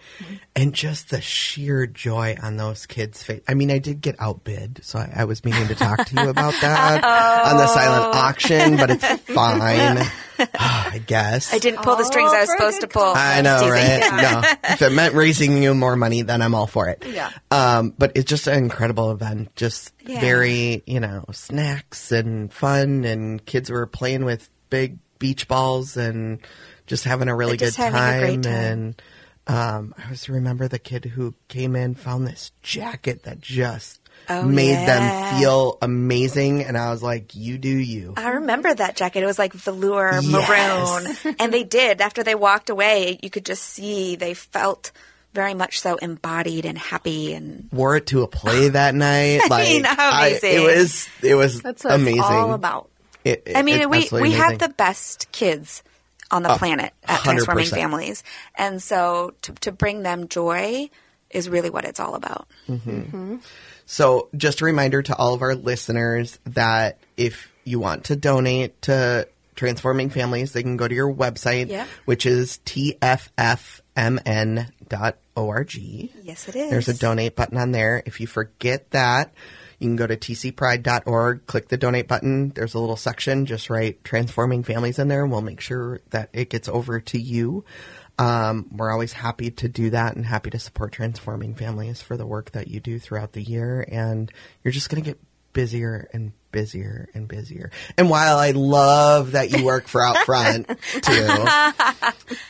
[SPEAKER 2] and just the sheer joy on those kids' face. I mean, I did get outbid, so I, I was meaning to talk to you about that on the silent auction, but it's fine. I guess.
[SPEAKER 4] I didn't pull the strings
[SPEAKER 3] Oh,
[SPEAKER 4] I was supposed to pull.
[SPEAKER 2] I know,
[SPEAKER 4] teasing.
[SPEAKER 2] right? no, if it meant raising you more money, then I'm all for it.
[SPEAKER 3] Yeah.
[SPEAKER 2] Um, but it's just an incredible event. Just
[SPEAKER 4] Yeah.
[SPEAKER 2] very, you know, snacks and fun, and kids were playing with big beach balls and just having a really good
[SPEAKER 4] having a
[SPEAKER 2] time.
[SPEAKER 4] great time.
[SPEAKER 2] And um, I always remember the kid who came in, found this jacket that just
[SPEAKER 4] Oh,
[SPEAKER 2] made
[SPEAKER 4] yeah.
[SPEAKER 2] them feel amazing, and I was like, "You do you."
[SPEAKER 4] I remember that jacket. It was like velour
[SPEAKER 2] Yes.
[SPEAKER 4] maroon. and they did. After they walked away, you could just see they felt very much so embodied and happy and
[SPEAKER 2] Wore it to a play that night. Like
[SPEAKER 4] mean, how
[SPEAKER 2] I-
[SPEAKER 4] amazing.
[SPEAKER 2] it was, it was
[SPEAKER 3] That's what
[SPEAKER 2] amazing.
[SPEAKER 3] it's all about.
[SPEAKER 2] It- it-
[SPEAKER 4] I mean, we we have
[SPEAKER 2] amazing.
[SPEAKER 4] the best kids on the planet at
[SPEAKER 2] 100%.
[SPEAKER 4] transforming families, and so to to bring them joy is really what it's all about. Mm-hmm.
[SPEAKER 2] So, just a reminder to all of our listeners that if you want to donate to Transforming Families, they can go to your website,
[SPEAKER 4] Yeah.
[SPEAKER 2] which is tffmn.org.
[SPEAKER 4] Yes, it is.
[SPEAKER 2] There's a donate button on there. If you forget that, you can go to tcpride.org, click the donate button. There's a little section, just write Transforming Families in there, and we'll make sure that it gets over to you. Um, we're always happy to do that and happy to support Transforming Families for the work that you do throughout the year. And you're just going to get busier and busier and busier. And while I love that you work for Out Front too,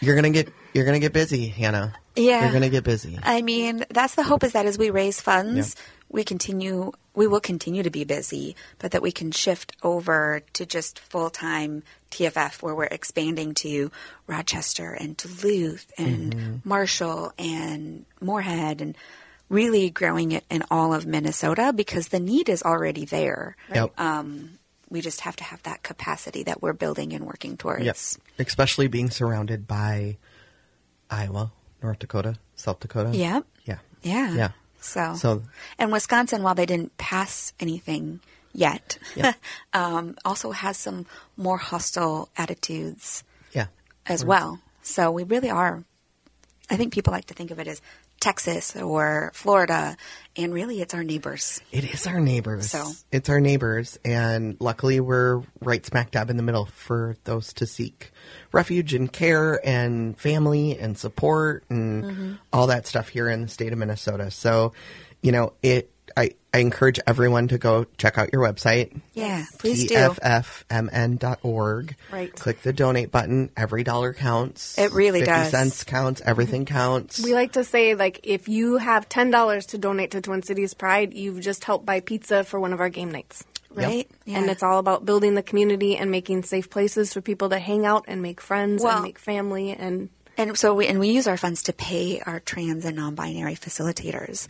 [SPEAKER 2] you're going to get, you're going to get busy, Hannah.
[SPEAKER 4] Yeah.
[SPEAKER 2] You're going to get busy.
[SPEAKER 4] I mean, that's the hope is that as we raise funds, we continue, we will continue to be busy, but that we can shift over to just full time TFF where we're expanding to Rochester and Duluth and
[SPEAKER 2] Mm-hmm.
[SPEAKER 4] Marshall and Moorhead and really growing it in all of Minnesota because the need is already there.
[SPEAKER 2] Yep.
[SPEAKER 4] Um, we just have to have that capacity that we're building and working towards.
[SPEAKER 2] Yep. Especially being surrounded by Iowa, North Dakota, South Dakota.
[SPEAKER 4] Yep.
[SPEAKER 2] Yeah.
[SPEAKER 4] Yeah.
[SPEAKER 2] Yeah.
[SPEAKER 4] So,
[SPEAKER 2] So-
[SPEAKER 4] and Wisconsin, while they didn't pass anything yet,
[SPEAKER 2] Yeah.
[SPEAKER 4] um, also has some more hostile attitudes
[SPEAKER 2] Yeah.
[SPEAKER 4] as well. So we really are. I think people like to think of it as Texas or Florida, and really it's our neighbors.
[SPEAKER 2] It is our neighbors.
[SPEAKER 4] So-
[SPEAKER 2] It's our neighbors. And luckily, we're right smack dab in the middle for those to seek refuge and care and family and support and
[SPEAKER 4] Mm-hmm.
[SPEAKER 2] all that stuff here in the state of Minnesota. So, you know, it. I, I encourage everyone to go check out your website.
[SPEAKER 4] Yeah, please do.
[SPEAKER 2] TFFMN.org.
[SPEAKER 3] Right.
[SPEAKER 2] Click the donate button. Every dollar counts.
[SPEAKER 4] It really
[SPEAKER 2] 50
[SPEAKER 4] does.
[SPEAKER 2] cents counts. Everything mm-hmm. counts.
[SPEAKER 3] We like to say, like, if you have ten dollars to donate to Twin Cities Pride, you've just helped buy pizza for one of our game nights.
[SPEAKER 4] Right? Yeah.
[SPEAKER 3] And it's all about building the community and making safe places for people to hang out and make friends
[SPEAKER 4] Well-
[SPEAKER 3] and make family and
[SPEAKER 4] And so we and we use our funds to pay our trans and non-binary facilitators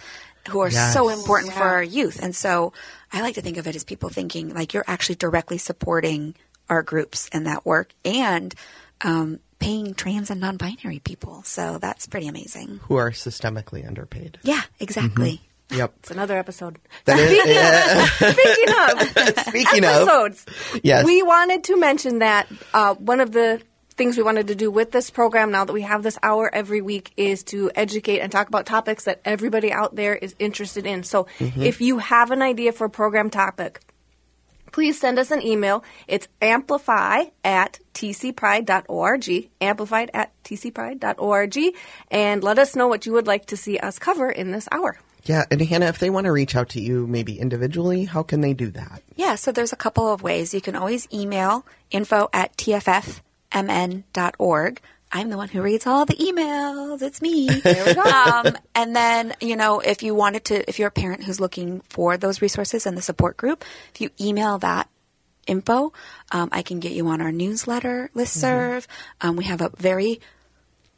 [SPEAKER 4] who are so
[SPEAKER 2] Yes.
[SPEAKER 4] important for our youth. And so I like to think of it as people thinking like you're actually directly supporting our groups and that work and um, paying trans and non-binary people. So that's pretty amazing.
[SPEAKER 2] who are systemically underpaid.
[SPEAKER 4] Yeah, exactly.
[SPEAKER 2] Yep.
[SPEAKER 3] it's another episode.
[SPEAKER 2] That is, yeah.
[SPEAKER 3] Speaking of
[SPEAKER 2] Speaking of,
[SPEAKER 3] episodes,
[SPEAKER 2] Yes.
[SPEAKER 3] we wanted to mention that uh, one of the things we wanted to do with this program now that we have this hour every week is to educate and talk about topics that everybody out there is interested in. So
[SPEAKER 2] Mm-hmm.
[SPEAKER 3] if you have an idea for a program topic, please send us an email. It's amplify at tcpride.org, amplified at tcpride.org, and let us know what you would like to see us cover in this hour.
[SPEAKER 2] yeah, and Hannah, if they want to reach out to you, maybe individually, how can they do that?
[SPEAKER 4] Yeah, so there's a couple of ways. You can always email info at tffmn.org. I'm the one who reads all the emails. It's me. There we go. um, and then, you know, if you wanted to, if you're a parent who's looking for those resources and the support group, if you email that info, um, I can get you on our newsletter listserv. Um, we have a very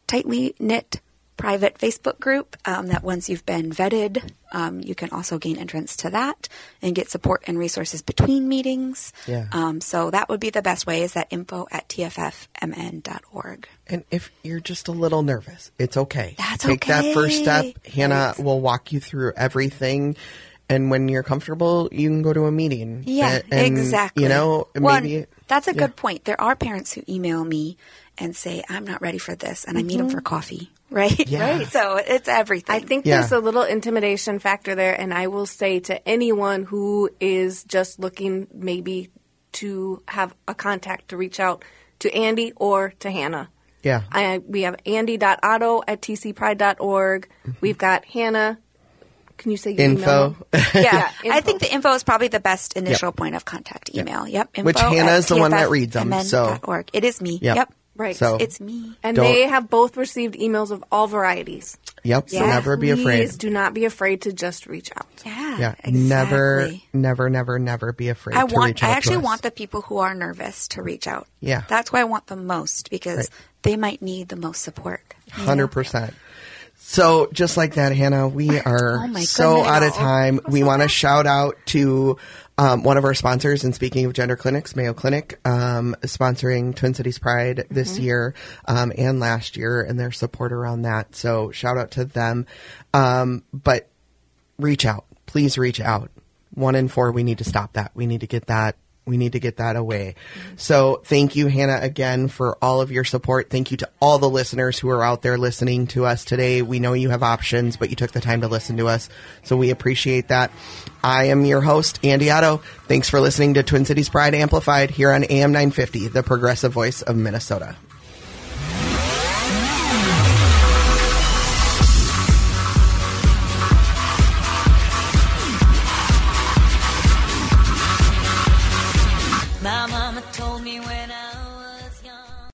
[SPEAKER 4] tightly knit private Facebook group um, that once you've been vetted, um, you can also gain entrance to that and get support and resources between meetings.
[SPEAKER 2] Yeah.
[SPEAKER 4] Um, so that would be the best way is that info at tffmn.org.
[SPEAKER 2] And if you're just a little nervous, it's okay.
[SPEAKER 4] That's
[SPEAKER 2] Take that first step. Hannah will walk you through everything. And when you're comfortable, you can go to a meeting.
[SPEAKER 4] Yeah,
[SPEAKER 2] and,
[SPEAKER 4] exactly.
[SPEAKER 2] You know,
[SPEAKER 4] Well,
[SPEAKER 2] maybe.
[SPEAKER 4] that's a
[SPEAKER 2] yeah.
[SPEAKER 4] good point. There are parents who email me and say, I'm not ready for this, and I meet them for coffee, right?
[SPEAKER 2] Yeah.
[SPEAKER 4] Right. So it's everything.
[SPEAKER 3] I think
[SPEAKER 2] Yeah.
[SPEAKER 3] there's a little intimidation factor there, and I will say to anyone who is just looking maybe to have a contact to reach out, to Andy or to Hannah.
[SPEAKER 2] Yeah.
[SPEAKER 3] I, we have andy.otto at tcpride.org. Mm-hmm. We've got Hannah. Can you say your
[SPEAKER 2] Info.
[SPEAKER 3] email?
[SPEAKER 4] Yeah,
[SPEAKER 3] info.
[SPEAKER 4] I think the info is probably the best initial point of contact. Email. Yep. Info
[SPEAKER 2] Which Hannah is the one that reads them, so-
[SPEAKER 4] TFFMN.org. it is me.
[SPEAKER 2] Yep.
[SPEAKER 4] Yep.
[SPEAKER 3] Right.
[SPEAKER 2] So
[SPEAKER 4] It's me.
[SPEAKER 3] And they have both received emails of all varieties.
[SPEAKER 2] Yep. So
[SPEAKER 4] Yeah.
[SPEAKER 2] never be afraid.
[SPEAKER 3] Please do not be afraid to just reach out.
[SPEAKER 4] Yeah.
[SPEAKER 2] Yeah.
[SPEAKER 4] Exactly.
[SPEAKER 2] Never, never, never, never be afraid
[SPEAKER 4] I
[SPEAKER 2] to
[SPEAKER 4] want.
[SPEAKER 2] reach out
[SPEAKER 4] I actually
[SPEAKER 2] to us.
[SPEAKER 4] want the people who are nervous to reach out.
[SPEAKER 2] Yeah.
[SPEAKER 4] That's why I want them most because
[SPEAKER 2] Right.
[SPEAKER 4] they might need the most support.
[SPEAKER 2] Hundred percent. So just like that, Hannah, we are
[SPEAKER 4] Oh
[SPEAKER 2] so
[SPEAKER 4] goodness.
[SPEAKER 2] out of time. we want to shout out to um, one of our sponsors. And speaking of gender clinics, Mayo Clinic, um, sponsoring Twin Cities Pride this year um, and last year, and their support around that. So shout out to them. Um, but reach out, please reach out. One in four, we need to stop that. We need to get that. We need to get that away. So thank you, Hannah, again for all of your support. Thank you to all the listeners who are out there listening to us today. We know you have options, but you took the time to listen to us. So we appreciate that. I am your host, Andy Otto. Thanks for listening to Twin Cities Pride Amplified here on AM 950, the progressive voice of Minnesota.